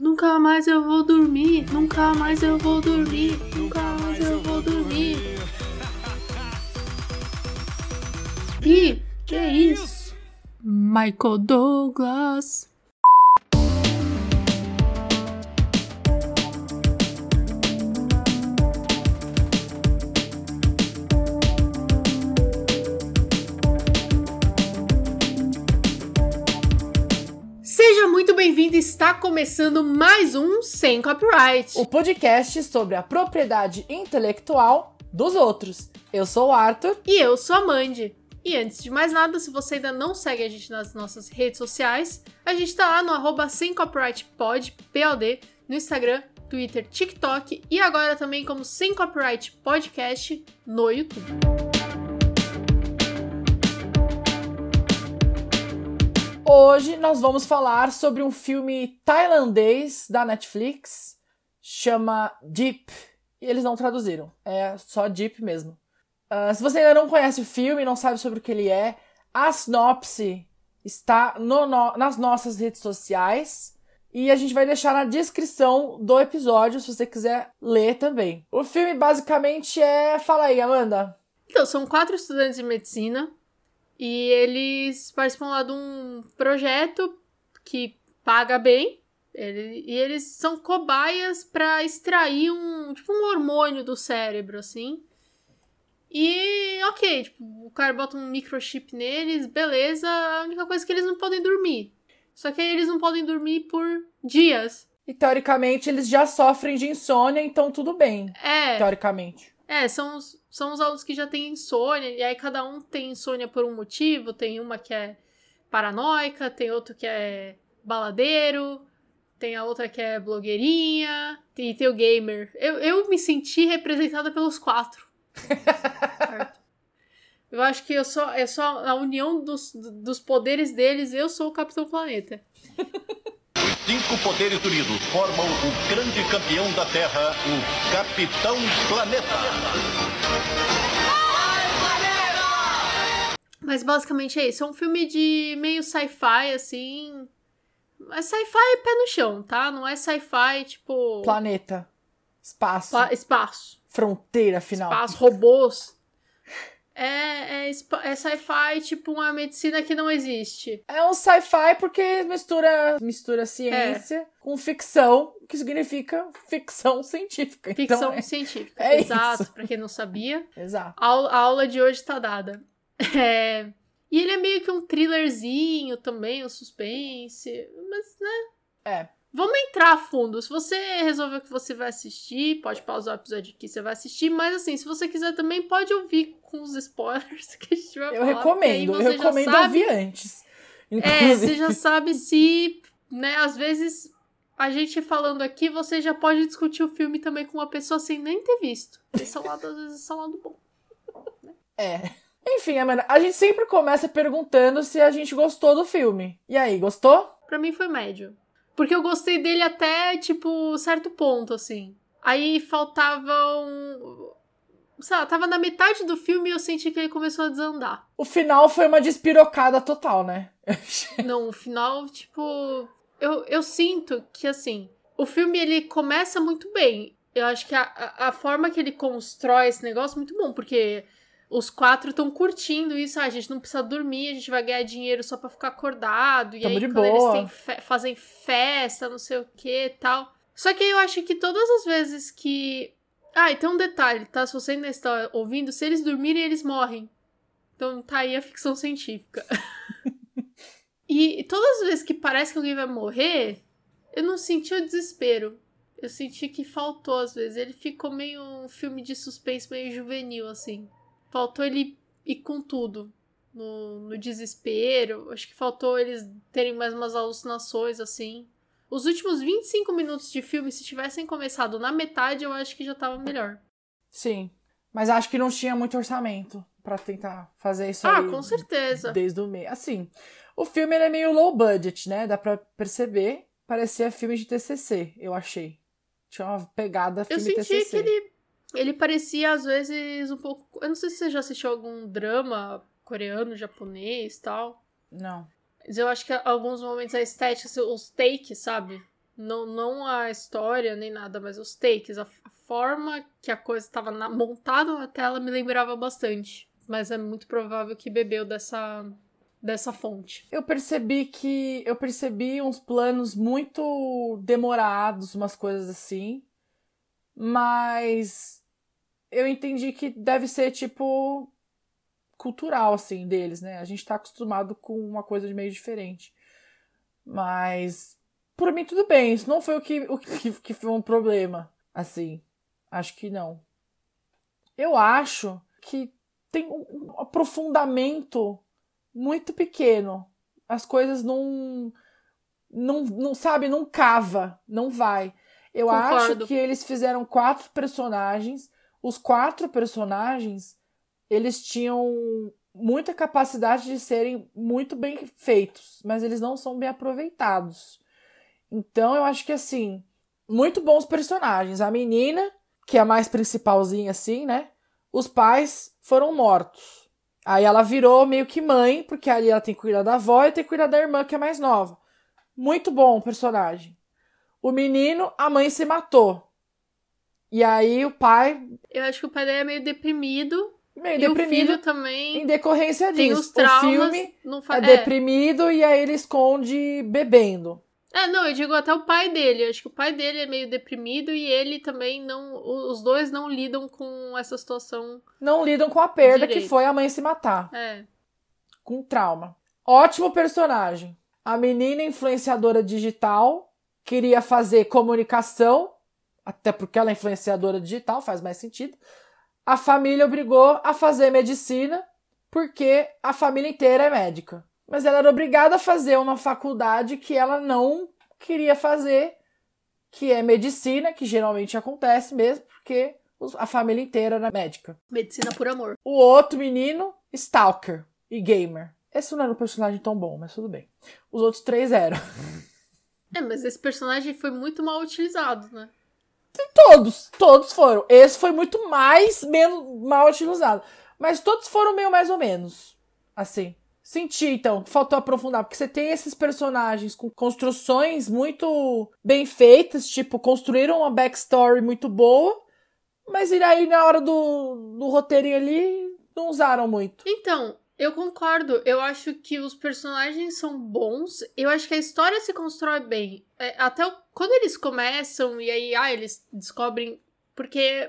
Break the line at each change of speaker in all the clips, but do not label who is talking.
Nunca mais eu vou dormir, nunca mais eu vou dormir, nunca mais eu vou dormir. Ih, que é isso? Michael Douglas. Bem-vindo, está começando mais um Sem Copyright.
o podcast sobre a propriedade intelectual dos outros. Eu sou o Arthur.
E eu sou a Mandy. E antes de mais nada, se você ainda não segue a gente nas nossas redes sociais, a gente tá lá no arroba sem copyright pod, POD, no Instagram, Twitter, TikTok e agora também como Sem Copyright Podcast no YouTube.
Hoje nós vamos falar sobre um filme tailandês da Netflix, chama Deep. E eles não traduziram, é só Deep mesmo. Ah, se você ainda não conhece o filme, não sabe sobre o que ele é, a sinopse está no- no- nas nossas redes sociais. E a gente vai deixar na descrição do episódio, se você quiser ler também. O filme basicamente é. Fala aí, Amanda.
Então, são quatro estudantes de medicina e eles participam lá de um projeto que paga bem. Ele- e eles são cobaias para extrair um, tipo, um hormônio do cérebro, assim. E, ok, tipo, o cara bota um microchip neles, beleza. A única coisa é que eles não podem dormir. Só que aí eles não podem dormir por dias.
E teoricamente eles já sofrem de insônia, então tudo bem.
É.
Teoricamente.
É, são os, são os alunos que já têm insônia, e aí cada um tem insônia por um motivo. Tem uma que é paranoica, tem outro que é baladeiro, tem a outra que é blogueirinha, e tem o gamer. Eu, eu me senti representada pelos quatro. Eu acho que eu sou, eu sou a união dos, dos poderes deles, eu sou o Capitão Planeta.
Cinco poderes unidos formam o grande campeão da Terra, o Capitão Planeta.
Mas basicamente é isso. É um filme de meio sci-fi, assim. É sci-fi pé no chão, tá? Não é sci-fi tipo.
Planeta. Espaço.
pla- espaço.
Fronteira final.
Espaço, robôs. É, é, é sci-fi tipo uma medicina que não existe.
É um sci-fi porque mistura, mistura ciência com ficção, que significa ficção científica.
Ficção
Então, é...
científica.
é
Exato,
isso.
pra quem não sabia.
Exato.
A, aula- a aula de hoje tá dada. É, E ele é meio que um thrillerzinho também, um suspense. Mas, né?
É.
Vamos entrar a fundo. Se você resolveu que você vai assistir, pode pausar o episódio aqui, você vai assistir. Mas assim, se você quiser também, pode ouvir com os spoilers que a gente vai
Eu
falar.
recomendo. Eu recomendo
sabe-
ouvir antes.
É,
Inclusive.
você já sabe se, né, às vezes a gente falando aqui, você já pode discutir o filme também com uma pessoa sem nem ter visto. Esse é lado, às vezes, esse é lado bom.
É. Enfim, Amanda, a gente sempre começa perguntando se a gente gostou do filme. E aí, gostou?
Pra mim foi médio. Porque eu gostei dele até, tipo, certo ponto, assim. Aí faltava um. Sei lá, tava na metade do filme e eu senti que ele começou a desandar.
O final foi uma despirocada total, né?
Não, o final, tipo. Eu, eu sinto que, assim, o filme ele começa muito bem. Eu acho que a, a, a forma que ele constrói esse negócio é muito bom, porque os quatro estão curtindo isso. Ah, a gente não precisa dormir, a gente vai ganhar dinheiro só pra ficar acordado. E
Tamo
aí, quando
boa.
eles fe- fazem festa, não sei o que e tal. Só que eu acho que todas as vezes que. Ah, e tem um detalhe, tá? Se você ainda está ouvindo, se eles dormirem, eles morrem. Então tá aí a ficção científica. E todas as vezes que parece que alguém vai morrer, eu não senti o desespero. Eu senti que faltou às vezes. Ele ficou meio um filme de suspense, meio juvenil, assim. Faltou ele ir com tudo. No, no desespero. Acho que faltou eles terem mais umas alucinações, assim. Os últimos 25 minutos de filme, se tivessem começado na metade, eu acho que já tava melhor.
Sim. Mas acho que não tinha muito orçamento pra tentar fazer isso
Ah, com certeza.
desde o meio. Assim, o filme ele é meio low budget, né? Dá pra perceber. Parecia filme de TCC, eu achei. Tinha uma pegada
Eu
filme
senti
TCC.
que ele, ele parecia, às vezes, um pouco. Eu não sei se você já assistiu algum drama coreano, japonês tal.
Não.
Mas eu acho que alguns momentos a estética, assim, os takes, sabe? Não, não a história nem nada, mas os takes. A, a forma que a coisa estava montada na tela me lembrava bastante. Mas é muito provável que bebeu dessa, dessa fonte.
Eu percebi que. Eu percebi uns planos muito demorados, umas coisas assim. Mas. Eu entendi que deve ser tipo. cultural, assim, deles, né? A gente tá acostumado com uma coisa de meio diferente. Mas por mim tudo bem. Isso não foi o que, o que, que foi um problema. Assim, acho que não. Eu acho que tem um aprofundamento muito pequeno. As coisas não. Não, não sabe, não cava, não vai. Eu Concordo. acho que eles fizeram quatro personagens. Os quatro personagens, eles tinham muita capacidade de serem muito bem feitos, mas eles não são bem aproveitados. Então eu acho que assim, muito bons personagens. A menina, que é a mais principalzinha assim, né? Os pais foram mortos. Aí ela virou meio que mãe, porque ali ela tem que cuidar da avó e tem que cuidar da irmã, que é mais nova. Muito bom personagem. O menino, a mãe se matou. E aí o pai.
Eu acho que o pai dele é meio deprimido.
Meio
e
deprimido.
O filho também.
Em decorrência
tem
disso.
Os traumas,
o filme
não fa...
é, é deprimido e aí ele esconde bebendo.
É, não, eu digo até o pai dele. Eu acho que o pai dele é meio deprimido e ele também não. Os dois não lidam com essa situação.
Não lidam com a perda
direito.
que foi a mãe se matar.
É.
Com trauma. Ótimo personagem. A menina influenciadora digital queria fazer comunicação, até porque ela é influenciadora digital, faz mais sentido. A família obrigou a fazer medicina porque a família inteira é médica mas ela era obrigada a fazer uma faculdade que ela não queria fazer, que é medicina, que geralmente acontece mesmo, porque a família inteira era médica.
Medicina por amor.
O outro menino, Stalker e Gamer. Esse não era um personagem tão bom, mas tudo bem. Os outros três eram.
É, mas esse personagem foi muito mal utilizado, né?
Todos, todos foram. Esse foi muito mais menos mal utilizado. Mas todos foram meio mais ou menos. Assim. Senti, então, faltou aprofundar, porque você tem esses personagens com construções muito bem feitas, tipo, construíram uma backstory muito boa, mas aí na hora do, do roteirinho ali, não usaram muito.
Então, eu concordo. Eu acho que os personagens são bons. Eu acho que a história se constrói bem. É, até o, quando eles começam e aí, ah, eles descobrem. Porque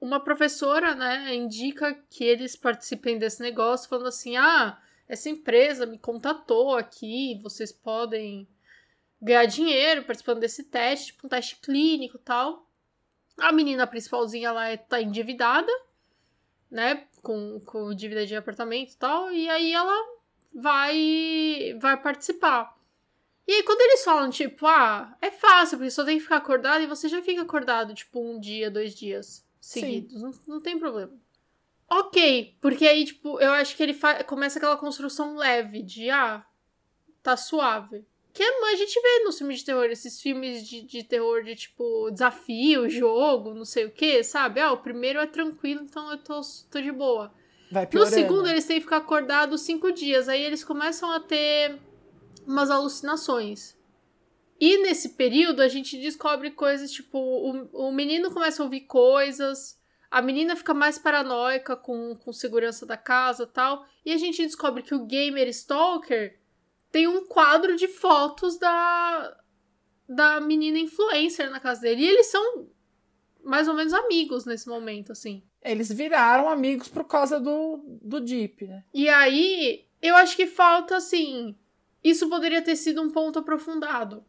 uma professora, né, indica que eles participem desse negócio, falando assim: ah essa empresa me contatou aqui, vocês podem ganhar dinheiro participando desse teste, tipo um teste clínico tal. A menina principalzinha lá é, tá endividada, né, com, com dívida de apartamento e tal, e aí ela vai vai participar. E aí quando eles falam, tipo, ah, é fácil, porque só tem que ficar acordado e você já fica acordado, tipo, um dia, dois dias seguidos, não, não tem problema ok, porque aí, tipo, eu acho que ele começa aquela construção leve de, ah, tá suave. Que é, a gente vê nos filmes de terror, esses filmes de, de terror de, tipo, desafio, jogo, não sei o que, sabe? Ah, o primeiro é tranquilo, então eu tô, tô de boa.
Vai
no segundo, eles têm que ficar acordados cinco dias. Aí eles começam a ter umas alucinações. E nesse período, a gente descobre coisas, tipo, o, o menino começa a ouvir coisas a menina fica mais paranoica com, com segurança da casa tal. E a gente descobre que o gamer Stalker tem um quadro de fotos da, da menina influencer na casa dele. E eles são mais ou menos amigos nesse momento, assim.
Eles viraram amigos por causa do, do Deep, né?
E aí, eu acho que falta, assim. Isso poderia ter sido um ponto aprofundado.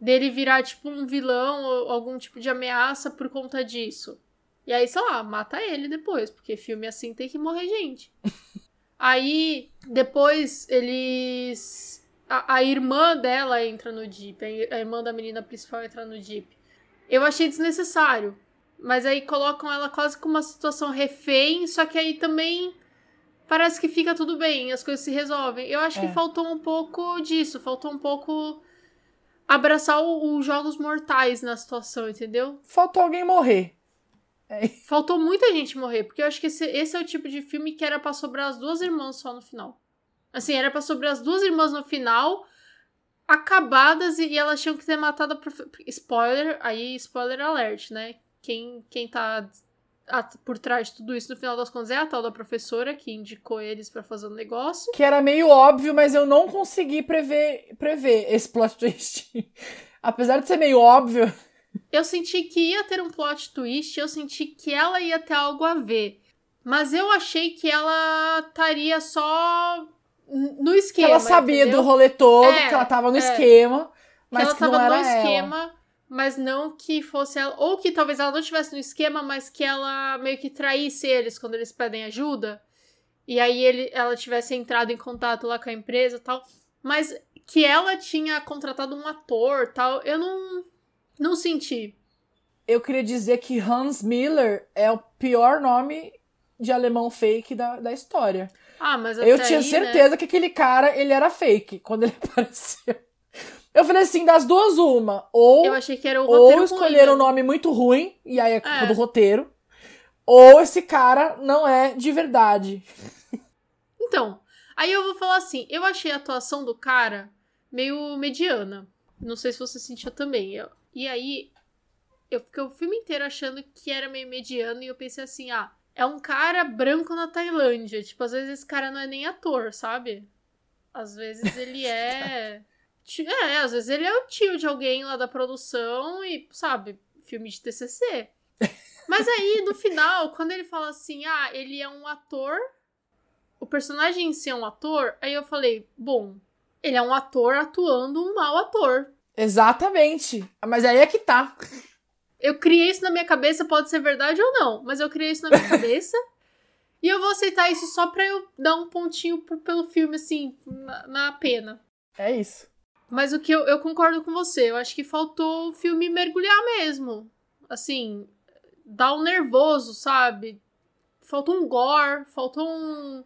Dele virar, tipo, um vilão ou algum tipo de ameaça por conta disso. E aí, sei lá, mata ele depois, porque filme assim tem que morrer gente. aí, depois, eles. A, a, irmã dela entra no Jeep, a irmã da menina principal entra no Jeep. Eu achei desnecessário. Mas aí colocam ela quase com uma situação refém, só que aí também parece que fica tudo bem, as coisas se resolvem. Eu acho é. que faltou um pouco disso, faltou um pouco abraçar os jogos mortais na situação, entendeu?
Faltou alguém morrer.
É. Faltou muita gente morrer, porque eu acho que esse, esse é o tipo de filme que era pra sobrar as duas irmãs só no final. Assim, era pra sobrar as duas irmãs no final acabadas e, e elas tinham que ter matado a profe... Spoiler, aí spoiler alert, né? Quem, quem tá por trás de tudo isso, no final das contas, é a tal da professora que indicou eles para fazer o um negócio.
Que era meio óbvio, mas eu não consegui prever, prever esse plot twist. Apesar de ser meio óbvio.
Eu senti que ia ter um plot twist, eu senti que ela ia ter algo a ver. Mas eu achei que ela estaria só no esquema.
Que ela sabia
entendeu?
do rolê todo,
É,
que ela tava no
é.
esquema, mas
que ela
que
tava
não era
no
ela.
Mas não que fosse ela. Ou que talvez ela não estivesse no esquema, mas que ela meio que traísse eles quando eles pedem ajuda. E aí ele, ela tivesse entrado em contato lá com a empresa e tal. Mas que ela tinha contratado um ator tal, eu não, não senti.
Eu queria dizer que Hans Miller é o pior nome de alemão fake da, da história.
Ah, mas
Eu tinha
aí, né?
certeza que aquele cara, ele era fake quando ele apareceu. Eu falei assim, das duas, uma. Ou,
Eu achei que era o
ou escolheram um
ruim, né?
nome muito ruim, e aí é culpa
É.
do roteiro. Ou esse cara não é de verdade.
Então, aí eu vou falar assim, eu achei a atuação do cara meio mediana. Não sei se você sentiu também. Eu- e aí, eu fiquei o filme inteiro achando que era meio mediano e eu pensei assim, ah, é um cara branco na Tailândia. Tipo, às vezes esse cara não é nem ator, sabe? Às vezes ele é... É, às vezes ele é o tio de alguém lá da produção e, sabe, filme de TCC. Mas aí, no final, quando ele fala assim, ah, ele é um ator o personagem em si é um ator, aí eu falei, bom, ele é um ator atuando um mau ator.
Exatamente. Mas aí é que tá.
Eu criei isso na minha cabeça, pode ser verdade ou não, mas eu criei isso na minha cabeça. E eu vou aceitar isso só pra eu dar um pontinho pro- pelo filme, assim, na, na pena.
É isso.
Mas o que eu, eu concordo com você, eu acho que faltou o filme mergulhar mesmo. Assim, dar um nervoso, sabe? Faltou um gore, faltou um.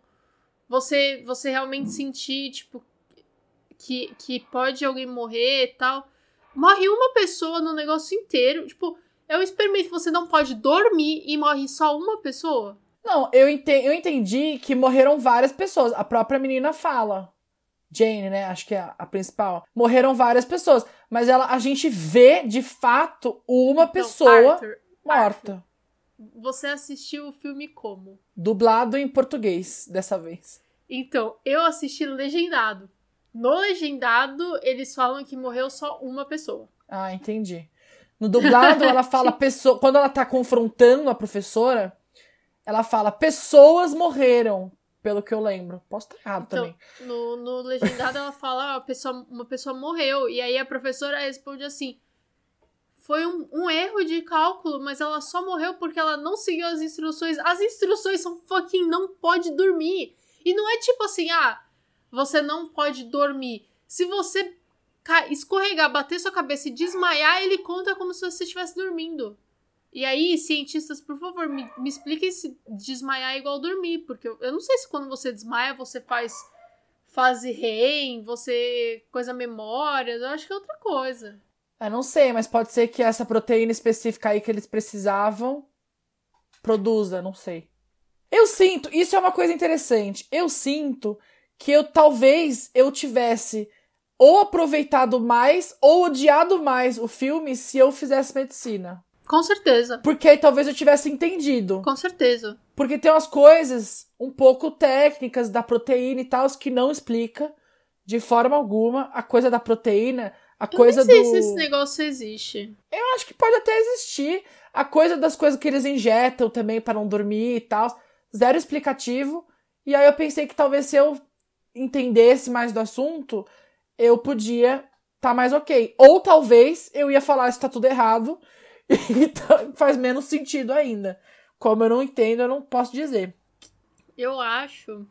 Você, você realmente sentir, tipo, que, que pode alguém morrer e tal. Morre uma pessoa no negócio inteiro. Tipo, é um experimento, você não pode dormir e morre só uma pessoa.
Não, eu entendi, eu entendi que morreram várias pessoas. A própria menina fala. Jane, né? Acho que é a, principal. Morreram várias pessoas. Mas ela, a gente vê, de fato, uma
Então,
pessoa
Arthur,
morta.
você assistiu o filme como?
Dublado em português, dessa vez.
Então, eu assisti legendado. No legendado, eles falam que morreu só uma pessoa.
Ah, entendi. No dublado, ela fala pessoa. Quando ela tá confrontando a professora, ela fala pessoas morreram, pelo que eu lembro. Posso estar errado
Então,
também.
no, no legendado, ela fala, ah, pessoa, uma pessoa morreu. E aí a professora responde assim: foi um, um erro de cálculo, mas ela só morreu porque ela não seguiu as instruções. As instruções são fucking não pode dormir. E não é tipo assim, ah, você não pode dormir. Se você escorregar, bater sua cabeça e desmaiar, ele conta como se você estivesse dormindo. E aí, cientistas, por favor, me, me expliquem se desmaiar é igual dormir, porque eu, eu não sei se quando você desmaia você faz fase REM, você coisa memórias, eu acho que é outra coisa.
Eu não sei, mas pode ser que essa proteína específica aí que eles precisavam produza, não sei. Eu sinto, isso é uma coisa interessante. Eu sinto que eu talvez eu tivesse ou aproveitado mais ou odiado mais o filme se eu fizesse medicina.
Com certeza.
Porque aí talvez eu tivesse entendido.
Com certeza.
Porque tem umas coisas um pouco técnicas da proteína e tal que não explica de forma alguma a coisa da proteína, a coisa
eu não sei
do
se esse negócio existe.
eu acho que pode até existir a coisa das coisas que eles injetam também para não dormir e tal. Zero explicativo. E aí eu pensei que talvez se eu entendesse mais do assunto, eu podia tá mais ok. Ou talvez eu ia falar isso tá tudo errado e tá- faz menos sentido ainda. Como eu não entendo, eu não posso dizer.
Eu acho.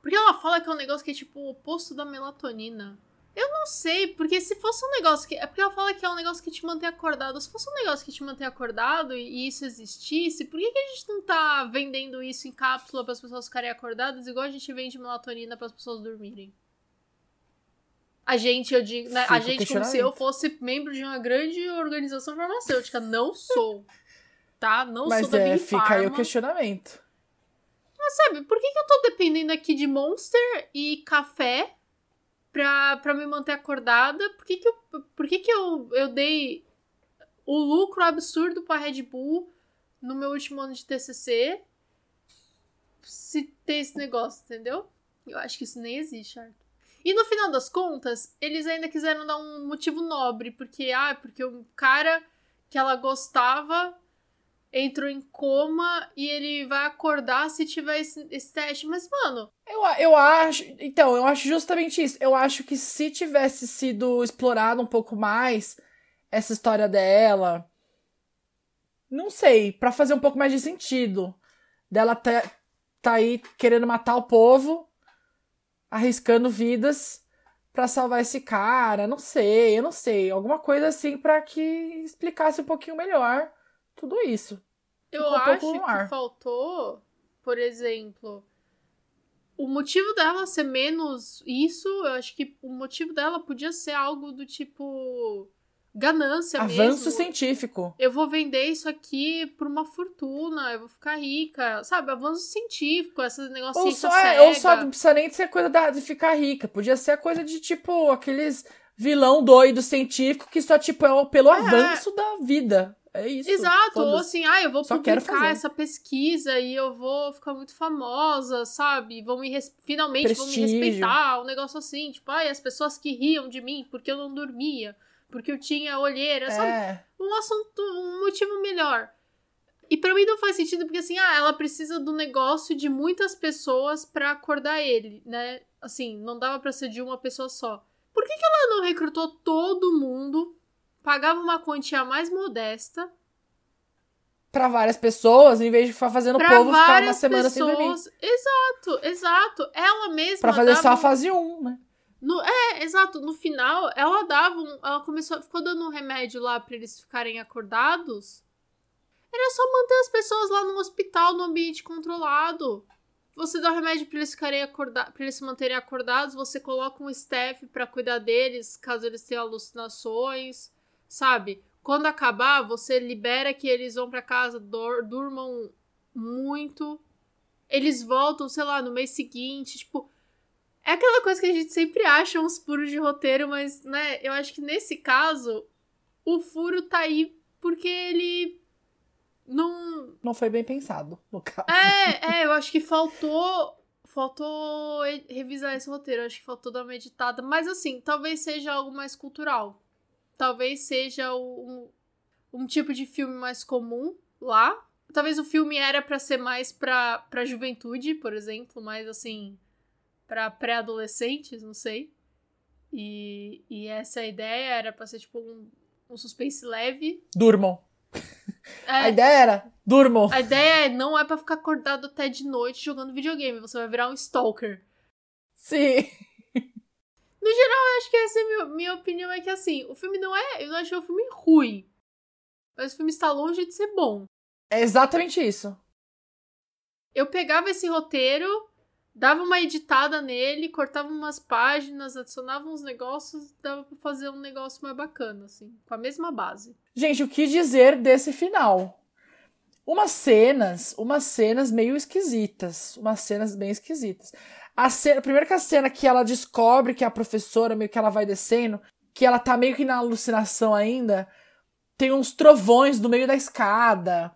Porque ela fala que é um negócio que é tipo o oposto da melatonina. Eu não sei, porque se fosse um negócio que. É porque ela fala que é um negócio que te mantém acordado. Se fosse um negócio que te mantém acordado e, e isso existisse, por que, que a gente não tá vendendo isso em cápsula para as pessoas ficarem acordadas, igual a gente vende melatonina para as pessoas dormirem? A gente, eu digo, né, a gente como se eu fosse membro de uma grande organização farmacêutica. Não sou. Tá? Não
Mas
sou da
é,
Big
fica aí o questionamento.
Sabe, por que, que eu tô dependendo aqui de Monster e café pra, pra me manter acordada. Por que, que, eu, por que, que eu, eu dei o lucro absurdo pra Red Bull no meu último ano de TCC se tem esse negócio, entendeu? Eu acho que isso nem existe, Arthur. E no final das contas, eles ainda quiseram dar um motivo nobre, porque, ah, porque o cara que ela gostava entrou em coma e ele vai acordar se tiver esse, esse teste. Mas, mano.
Eu, eu acho. Então, eu acho justamente isso. Eu acho que se tivesse sido explorado um pouco mais essa história dela. Não sei, para fazer um pouco mais de sentido. Dela tá, tá aí querendo matar o povo, arriscando vidas para salvar esse cara. Não sei, eu não sei. Alguma coisa assim para que explicasse um pouquinho melhor tudo isso.
Eu um acho que faltou, por exemplo, o motivo dela ser menos isso, eu acho que o motivo dela podia ser algo do tipo ganância
Avanço
mesmo.
Avanço científico.
Eu vou vender isso aqui por uma fortuna, eu vou ficar rica, sabe? Avanço científico, esses negócios
ou só, é, ou só não precisa nem ser coisa da, de ficar rica, podia ser a coisa de tipo aqueles vilão doido científico que só tipo é pelo é. avanço da vida. É isso.
Exato, ou assim, ah, eu vou Só publicar essa pesquisa e eu vou ficar muito famosa, sabe? Vão me res... Finalmente Prestígio. vão me respeitar, um negócio assim, tipo, ai, as pessoas que riam de mim porque eu não dormia, porque eu tinha olheira, é. sabe? Um assunto, um motivo melhor. E para mim não faz sentido porque assim, ah, ela precisa do negócio de muitas pessoas para acordar ele, né? Assim, não dava para ser de uma pessoa só. Por que, que ela não recrutou todo mundo pagava uma quantia mais modesta
para várias pessoas, em vez de ficar fazendo o povo ficar uma semana pessoas... sem dormir.
Exato, exato. Ela mesma.
Pra fazer só a fase 1, né?
No, é, exato. No final, ela dava um, Ela começou. Ficou dando um remédio lá pra eles ficarem acordados. Era só manter as pessoas lá no hospital, no ambiente controlado. Você dá o remédio pra eles ficarem acordados, para eles se manterem acordados, você coloca um staff para cuidar deles, caso eles tenham alucinações sabe? Quando acabar, você libera que eles vão para casa, durmam muito. Eles voltam, sei lá, no mês seguinte, tipo, é aquela coisa que a gente sempre acha uns furos de roteiro, mas, né, eu acho que nesse caso, o furo tá aí porque ele não.
Não foi bem pensado, no caso.
É, é, eu acho que faltou. Faltou revisar esse roteiro, eu acho que faltou dar uma editada. Mas assim, talvez seja algo mais cultural talvez seja um, um tipo de filme mais comum lá. Talvez o filme era para ser mais pra, pra juventude, por exemplo, mais assim, para pré-adolescentes, não sei. E, e essa ideia era pra ser tipo um, um suspense leve.
Durmam. É, a ideia era, durmam.
A ideia é, não é para ficar acordado até de noite jogando videogame, você vai virar um stalker.
Sim.
No geral, eu acho que essa é a minha, minha opinião. É que assim, o filme não é. Eu não achei o filme ruim. Mas o filme está longe de ser bom.
É exatamente isso.
Eu pegava esse roteiro, dava uma editada nele, cortava umas páginas, adicionava uns negócios, dava pra fazer um negócio mais bacana, assim, com a mesma base.
Gente, o que dizer desse final? Umas cenas, umas cenas meio esquisitas, umas cenas bem esquisitas. A cena, primeiro que a cena que ela descobre que a professora, meio que ela vai descendo, que ela tá meio que na alucinação ainda, tem uns trovões no meio da escada.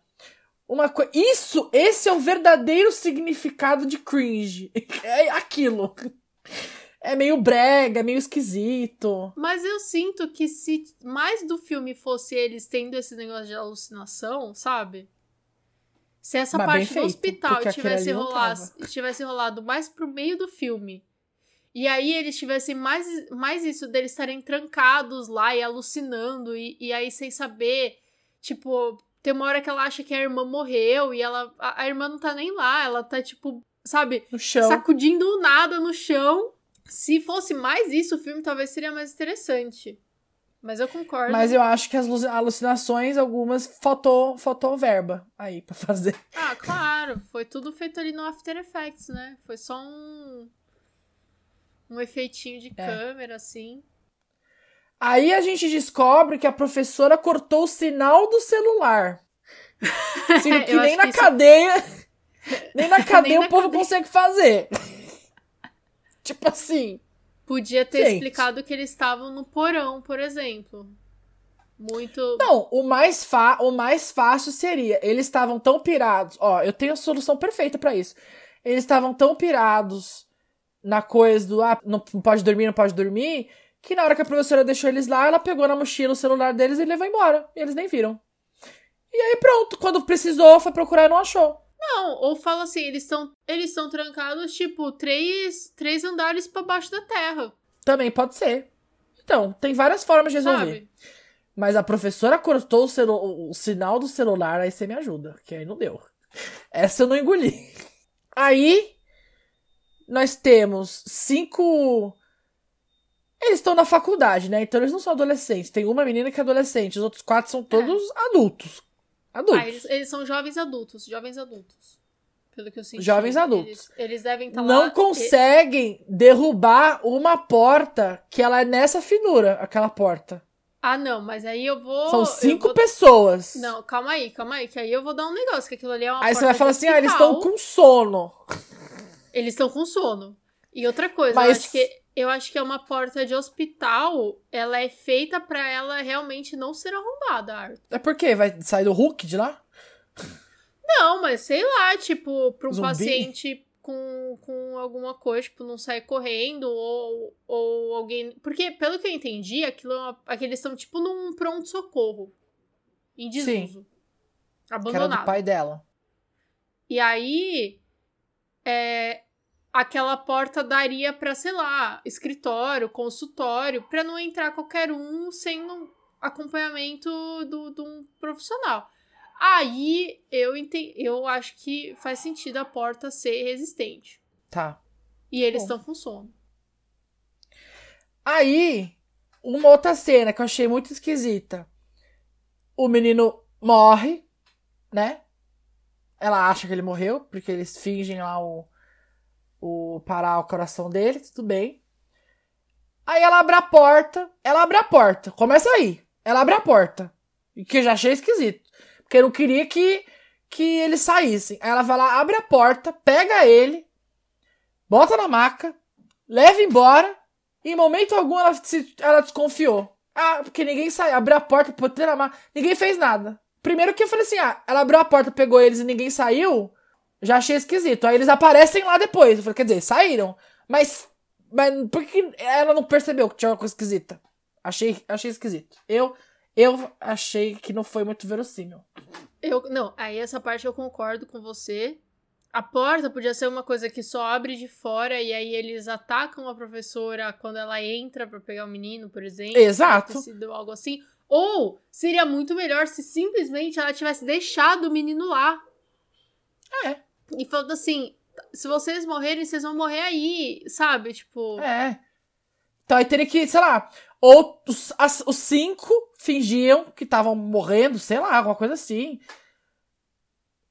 Uma coisa. Isso, esse é o verdadeiro significado de cringe. É aquilo. É meio brega, meio esquisito.
Mas eu sinto que se mais do filme fosse eles tendo esse negócio de alucinação, sabe? Se essa Mas parte feito, do hospital tivesse rolado, tivesse rolado mais pro meio do filme, e aí eles tivessem mais, mais isso deles estarem trancados lá e alucinando, e, e aí sem saber, tipo, tem uma hora que ela acha que a irmã morreu e ela. A, a irmã não tá nem lá, ela tá, tipo, sabe, sacudindo nada no chão. Se fosse mais isso, o filme talvez seria mais interessante. Mas eu concordo.
Mas eu acho que as alucinações, algumas, faltou, faltou verba aí pra fazer.
Ah, claro. Foi tudo feito ali no After Effects, né? Foi só um. Um efeitinho de é. câmera, assim.
Aí a gente descobre que a professora cortou o sinal do celular. Sendo que nem na cadeia. Nem na cadeia nem o na povo cadeia. consegue fazer. tipo assim.
Podia ter
Gente.
explicado que eles estavam no porão, por exemplo. Muito.
Não, o mais, fa o mais fácil seria. Eles estavam tão pirados. Ó, eu tenho a solução perfeita pra isso. Eles estavam tão pirados na coisa do ah, não pode dormir, não pode dormir, que na hora que a professora deixou eles lá, ela pegou na mochila o celular deles e levou embora. E eles nem viram. E aí pronto, quando precisou, foi procurar e não achou.
Não, ou fala assim, eles estão eles estão trancados, tipo, três, três andares pra baixo da terra.
Também pode ser. Então, tem várias formas de resolver.
Sabe?
Mas a professora cortou o, o sinal do celular, aí você me ajuda, que aí não deu. Essa eu não engoli. Aí, nós temos cinco. Eles estão na faculdade, né? Então eles não são adolescentes. Tem uma menina que é adolescente, os outros quatro são todos adultos. Adultos.
Ah, eles, eles são jovens adultos, jovens adultos. Pelo que eu senti.
Jovens adultos.
Eles, eles devem estar
não
lá.
conseguem derrubar uma porta que ela é nessa finura, aquela porta.
Ah, não, mas aí eu vou.
São cinco
vou-
pessoas.
Não, calma aí, calma aí, que aí eu vou dar um negócio, que aquilo ali é uma
Aí você vai falar assim: ah, eles estão com sono.
Eles estão com sono. E outra coisa,
Mas-
eu acho que eu acho que é uma porta de hospital, ela é feita pra ela realmente não ser arrombada, Arthur.
É porque vai sair do Hulk de lá?
Não, mas sei lá, tipo, pra um
Zumbi?
paciente com, com alguma coisa, tipo, não sair correndo ou, ou alguém. Porque, pelo que eu entendi, aquilo é uma, aqueles estão, tipo, num pronto-socorro. Em desuso.
Que era do
Abandonado.
pai dela.
E aí, é, aquela porta daria pra, sei lá, escritório, consultório, pra não entrar qualquer um sem um acompanhamento do, de um profissional. Aí eu entendi, eu acho que faz sentido a porta ser resistente.
Tá.
E eles estão com sono.
Aí, uma outra cena que eu achei muito esquisita. O menino morre, né? Ela acha que ele morreu, porque eles fingem lá o, o parar o coração dele, tudo bem. Aí ela abre a porta. Ela abre a porta. Começa aí. Ela abre a porta. E que eu já achei esquisito. Porque eu não queria que, que eles saíssem. Aí ela vai lá, abre a porta, pega ele, bota na maca, leva embora. Em momento algum ela, se- ela desconfiou. Ah, porque ninguém saiu. Abriu a porta, botou na maca. Ninguém fez nada. Primeiro que eu falei assim, ah, ela abriu a porta, pegou eles e ninguém saiu. Já achei esquisito. Aí eles aparecem lá depois. Eu falei, quer dizer, saíram. Mas, mas por que ela não percebeu que tinha uma coisa esquisita? Achei, achei esquisito. Eu, eu achei que não foi muito verossímil.
Eu, não, aí essa parte eu concordo com você. A porta podia ser uma coisa que só abre de fora e aí eles atacam a professora quando ela entra pra pegar o menino, por exemplo.
Exato.
Sido algo assim. Ou seria muito melhor se simplesmente ela tivesse deixado o menino lá.
É.
E falando assim: se vocês morrerem, vocês vão morrer aí, sabe? Tipo.
É. Então aí teria que, sei lá, ou os, as- os cinco fingiam que estavam morrendo, sei lá, alguma coisa assim.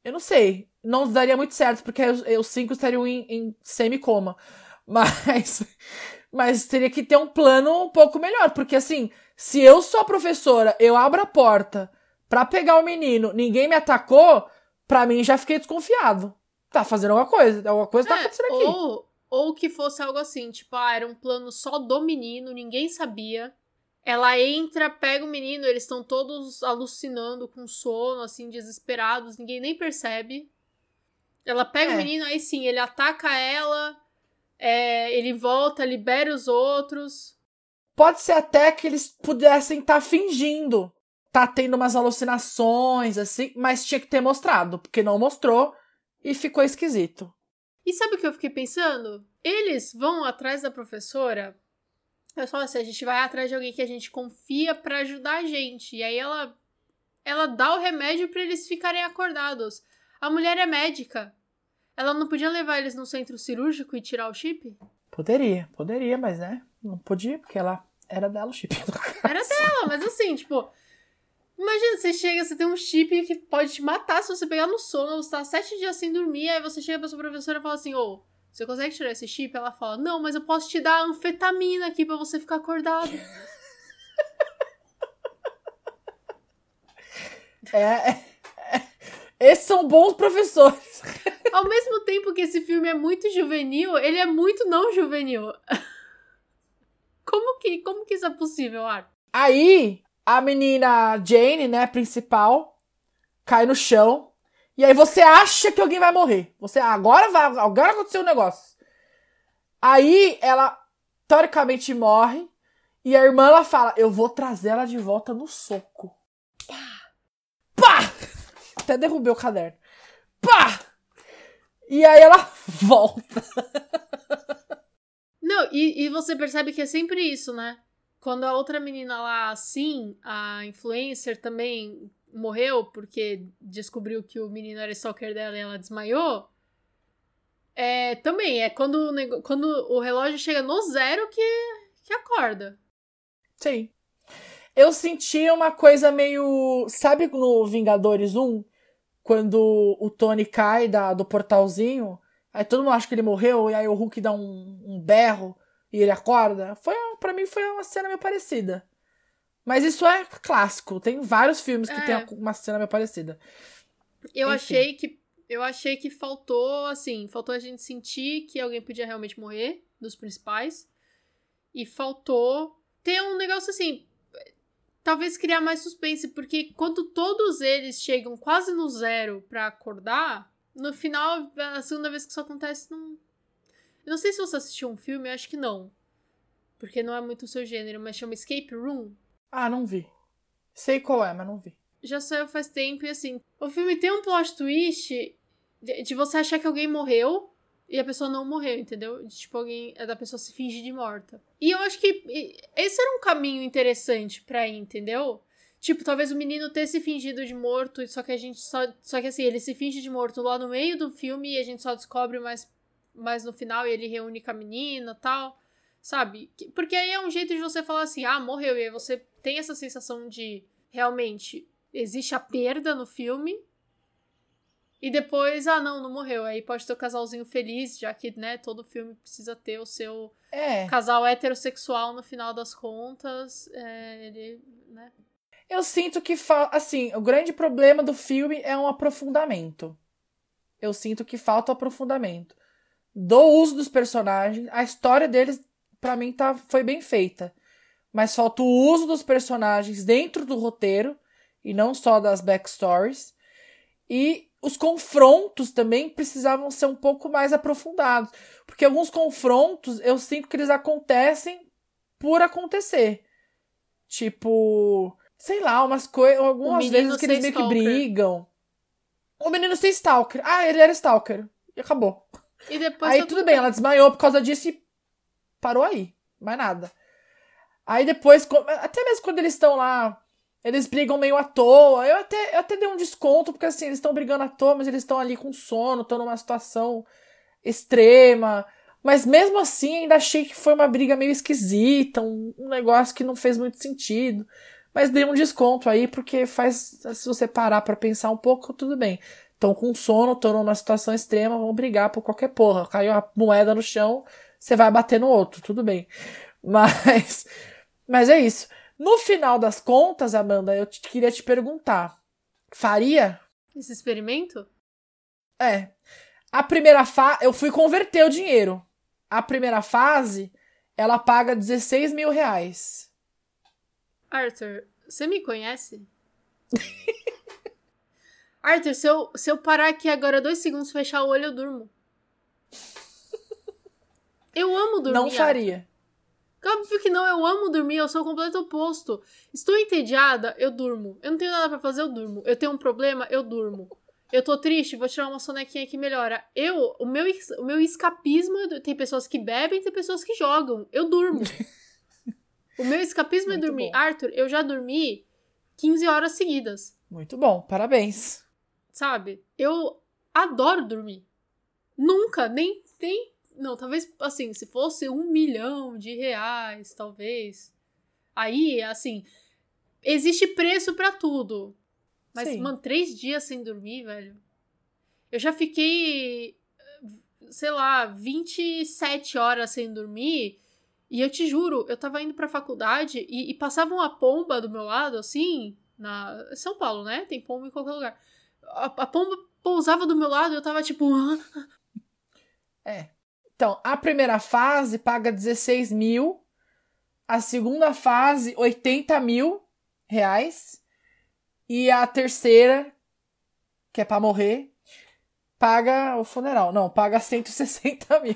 Eu não sei. Não daria muito certo, porque os, os cinco estariam em, em semi-coma. Mas, mas teria que ter um plano um pouco melhor, porque assim, se eu sou a professora, eu abro a porta pra pegar o menino, ninguém me atacou, pra mim já fiquei desconfiado. Tá fazendo alguma coisa, alguma coisa tá
É,
acontecendo aqui.
ou, ou que fosse algo assim, tipo, ah, era um plano só do menino, ninguém sabia. Ela entra, pega o menino, eles estão todos alucinando com sono, assim, desesperados, ninguém nem percebe. Ela pega
É.
o menino, aí sim, ele ataca ela, é, ele volta, libera os outros.
Pode ser até que eles pudessem estar fingindo. Tá tendo umas alucinações, assim, mas tinha que ter mostrado, porque não mostrou e ficou esquisito.
E sabe o que eu fiquei pensando? Eles vão atrás da professora. Eu falo assim, a gente vai atrás de alguém que a gente confia pra ajudar a gente. E aí ela ela dá o remédio pra eles ficarem acordados. A mulher é médica. Ela não podia levar eles no centro cirúrgico e tirar o chip?
Poderia, poderia, mas né? Não podia, porque ela era dela o chip.
Era dela, mas assim, tipo. Imagina, você chega, você tem um chip que pode te matar se você pegar no sono, você tá sete dias sem dormir, aí você chega pra sua professora e fala assim, ô, você consegue tirar esse chip? Ela fala, não, mas eu posso te dar anfetamina aqui pra você ficar acordado.
É, é- é- esses são bons professores.
Ao mesmo tempo que esse filme é muito juvenil, ele é muito não juvenil. que isso é possível, Ar?
Aí, a menina Jane, né, principal, cai no chão. E aí você acha que alguém vai morrer. Você, agora vai, agora aconteceu um negócio. Aí ela, teoricamente, morre. E a irmã, ela fala, eu vou trazer ela de volta no soco. Pá! Pá! Até derrubei o caderno. Pá! E aí ela volta.
Não, e, e você percebe que é sempre isso, né? Quando a outra menina lá, sim, a influencer também morreu porque descobriu que o menino era stalker dela e ela desmaiou. É, também, é quando, o quando o relógio chega no zero que, que acorda.
Sim. Eu senti uma coisa meio. Sabe no Vingadores 1? Quando o Tony cai da, do portalzinho, aí todo mundo acha que ele morreu, e aí o Hulk dá um, um berro e ele acorda. Foi, para mim foi uma cena meio parecida. Mas isso é clássico. Tem vários filmes que é. tem uma cena meio parecida.
Eu Enfim. achei que. Eu achei que faltou, assim, faltou a gente sentir que alguém podia realmente morrer, dos principais. E faltou ter um negócio assim. Talvez criar mais suspense, porque quando todos eles chegam quase no zero para acordar, no final, a segunda vez que isso acontece, não. Eu não sei se você assistiu um filme, eu acho que não. Porque não é muito o seu gênero, mas chama Escape Room.
Ah, não vi. Sei qual é, mas não vi.
Já saiu faz tempo e assim. O filme tem um plot twist de, de você achar que alguém morreu e a pessoa não morreu, entendeu? De, tipo, alguém. É da pessoa se fingir de morta. E eu acho que esse era um caminho interessante pra ir, entendeu? Tipo, talvez o menino ter se fingido de morto, só que a gente só. Só que assim, ele se finge de morto lá no meio do filme e a gente só descobre mais, mais no final ele reúne com a menina tal. Sabe? Porque aí é um jeito de você falar assim, ah, morreu. E aí você tem essa sensação de realmente existe a perda no filme. E depois, ah, não, não morreu. Aí pode ter o casalzinho feliz, já que, né, todo filme precisa ter o seu é. casal heterossexual no final das contas. É, ele, né?
Eu sinto que, assim, o grande problema do filme é um aprofundamento. Eu sinto que falta o aprofundamento. Do uso dos personagens, a história deles, para mim, tá, foi bem feita mas falta o uso dos personagens dentro do roteiro e não só das backstories. E os confrontos também precisavam ser um pouco mais aprofundados, porque alguns confrontos eu sinto que eles acontecem por acontecer. Tipo, sei lá, umas coisas, algumas vezes que eles meio stalker. que brigam. O menino ser stalker. Ah, ele era stalker. E acabou.
E depois
aí tudo bem, ela desmaiou por causa disso e parou aí. Mais nada. Aí depois, até mesmo quando eles estão lá, eles brigam meio à toa. Eu até, eu até dei um desconto, porque assim, eles estão brigando à toa, mas eles estão ali com sono, estão numa situação extrema. Mas mesmo assim, ainda achei que foi uma briga meio esquisita, um, um negócio que não fez muito sentido. Mas dei um desconto aí, porque faz, se você parar para pensar um pouco, tudo bem. Estão com sono, estão numa situação extrema, vão brigar por qualquer porra. Caiu uma moeda no chão, você vai bater no outro, tudo bem. Mas mas é isso. No final das contas, Amanda, eu te, queria te perguntar: faria?
Esse experimento?
É. A primeira fase. Eu fui converter o dinheiro. A primeira fase, ela paga 16 mil reais.
Arthur, você me conhece? Arthur, se eu, se eu parar aqui agora dois segundos fechar o olho, eu durmo. Eu amo dormir.
Não faria. Arthur.
Óbvio que não, eu amo dormir, eu sou o completo oposto. Estou entediada, eu durmo. Eu não tenho nada para fazer, eu durmo. Eu tenho um problema, eu durmo. Eu tô triste, vou tirar uma sonequinha que melhora. Eu, o meu, o meu escapismo, tem pessoas que bebem, tem pessoas que jogam. Eu durmo. o meu escapismo é Muito é dormir. Bom. Arthur, eu já dormi 15 horas seguidas.
Muito bom, parabéns.
Sabe? Eu adoro dormir. Nunca, nem, nem não, talvez, assim, se fosse um milhão de reais, talvez. Aí, assim, existe preço para tudo. Mas, Sim. mano, três dias sem dormir, velho. Eu já fiquei, sei lá, 27 horas sem dormir. E eu te juro, eu tava indo pra faculdade e, e passava uma pomba do meu lado, assim, na São Paulo, né? Tem pomba em qualquer lugar. A, a pomba pousava do meu lado e eu tava tipo.
é. Então, a primeira fase paga 16 mil, A segunda fase, 80 mil reais. E a terceira, que é pra morrer, paga o funeral. Não, paga 160 mil.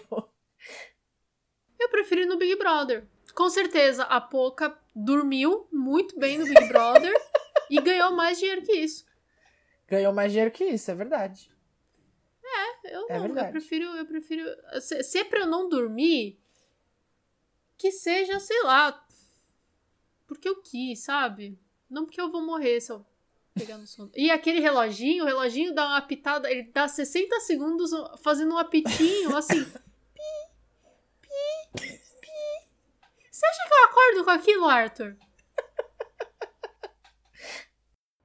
Eu prefiro ir no Big Brother. Com certeza, a Poca dormiu muito bem no Big Brother e ganhou mais dinheiro que isso.
Ganhou mais dinheiro que isso, é verdade.
É, eu
É
não, eu
verdade.
prefiro, eu prefiro. Se, se é pra eu não dormir, que seja, sei lá, porque eu quis, sabe? Não porque eu vou morrer se eu pegar no sono. E aquele reloginho, o reloginho dá uma apitada, ele dá 60 segundos fazendo um apitinho, assim. pi, pi, pi. Você acha que eu acordo com aquilo, Arthur?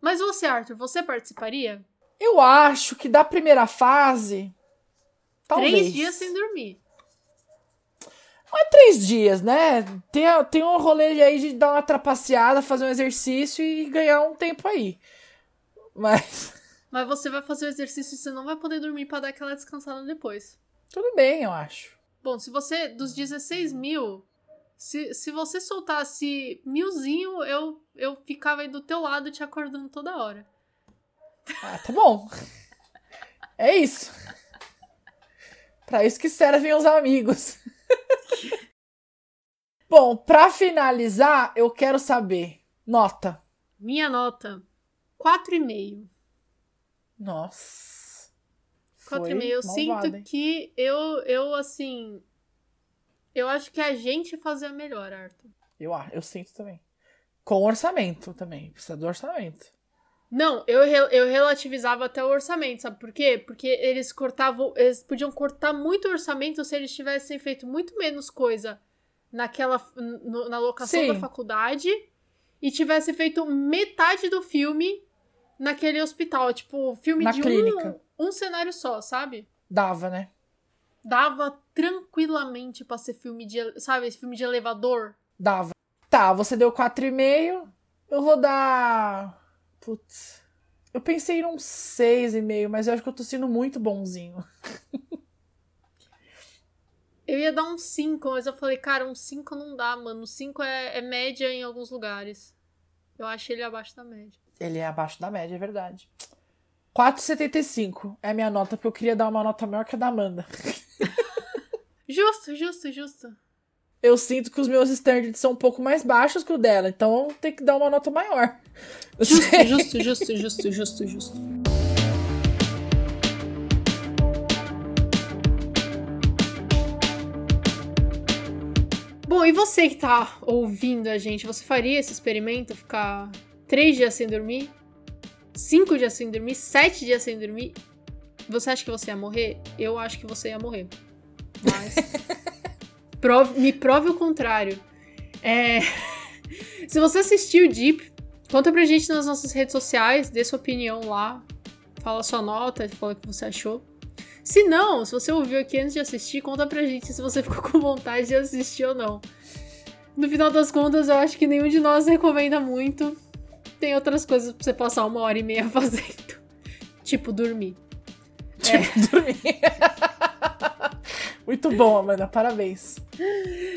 Mas você, Arthur, você participaria?
Eu acho que da primeira fase. Talvez.
Três dias sem dormir.
Não é três dias, né? Tem, tem um rolê aí de dar uma trapaceada, fazer um exercício e ganhar um tempo aí. Mas
Mas você vai fazer o exercício e você não vai poder dormir pra dar aquela descansada depois.
tudo bem, eu acho.
Bom, se você, dos 16 mil, se, se você soltasse milzinho, eu, eu ficava aí do teu lado te acordando toda hora.
Ah, tá bom. É isso. Pra isso que servem os amigos. Bom, pra finalizar, eu quero saber. Nota.
Minha nota, 4,5.
Nossa.
4,5. Eu
Foi
sinto
malvada, hein?
que eu, eu, assim... Eu acho que a gente fazia melhor, Arthur.
Eu, ah, eu sinto também. Com orçamento também. Precisa do orçamento.
Não, eu, eu relativizava até o orçamento, sabe por quê? Porque eles cortavam. Eles podiam cortar muito o orçamento se eles tivessem feito muito menos coisa naquela. no- na locação
Sim.
da faculdade e tivesse feito metade do filme naquele hospital. Tipo, filme
Na
de
clínica.
Um, um cenário só, sabe?
Dava, né?
Dava tranquilamente pra ser filme de. Sabe, esse filme de elevador.
Dava. Tá, você deu 4,5. Eu vou dar. Putz. Eu pensei num 6,5, mas eu acho que eu tô sendo muito bonzinho.
Eu ia dar um 5, mas eu falei, cara, um 5 não dá, mano. Um 5 é, é média em alguns lugares. Eu achei ele abaixo da média.
Ele é abaixo da média, é verdade. 4,75 é a minha nota, porque eu queria dar uma nota maior que a da Amanda.
Justo, justo, justo.
Eu sinto que os meus standards são um pouco mais baixos que o dela, então eu tenho que dar uma nota maior.
Justo, justo, justo, justo, justo, justo. Bom, e você que tá ouvindo a gente, você faria esse experimento? Ficar três dias sem dormir? Cinco dias sem dormir? Sete dias sem dormir? Você acha que você ia morrer? Eu acho que você ia morrer. Mas. prove- me prove o contrário. É. Se você assistiu Deep, Conta pra gente nas nossas redes sociais, dê sua opinião lá, fala sua nota, fala o que você achou. Se não, se você ouviu aqui antes de assistir, conta pra gente se você ficou com vontade de assistir ou não. No final das contas, eu acho que nenhum de nós recomenda muito. Tem outras coisas pra você passar uma hora e meia fazendo. Tipo, dormir.
Muito bom, Amanda, parabéns.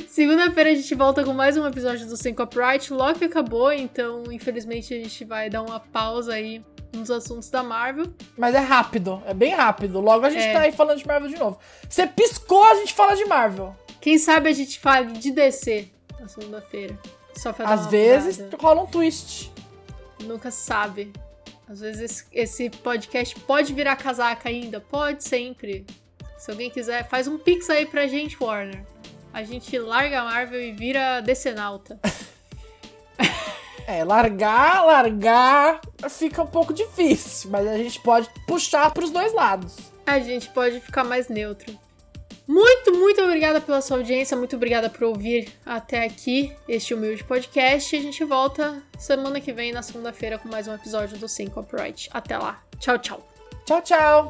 Segunda-feira a gente volta com mais um episódio do Sem Copyright. Loki acabou, então infelizmente a gente vai dar uma pausa aí nos assuntos da Marvel.
Mas é rápido, é bem rápido. Logo a gente
É.
tá aí falando de Marvel de novo. Você piscou, a gente fala de Marvel.
Quem sabe a gente fale de DC na segunda-feira. Só pra
Às vezes
mudada.
rola um twist.
Nunca sabe. Às vezes esse podcast pode virar casaca ainda. Pode sempre. Se alguém quiser, faz um pix aí pra gente, Warner. A gente larga a Marvel e vira decenalta.
É, largar, largar fica um pouco difícil, mas a gente pode puxar pros dois lados.
A gente pode ficar mais neutro. Muito, muito obrigada pela sua audiência. Muito obrigada por ouvir até aqui este humilde podcast. E a gente volta semana que vem, na segunda-feira, com mais um episódio do Sem Copyright. Até lá. Tchau, tchau.
Tchau, tchau.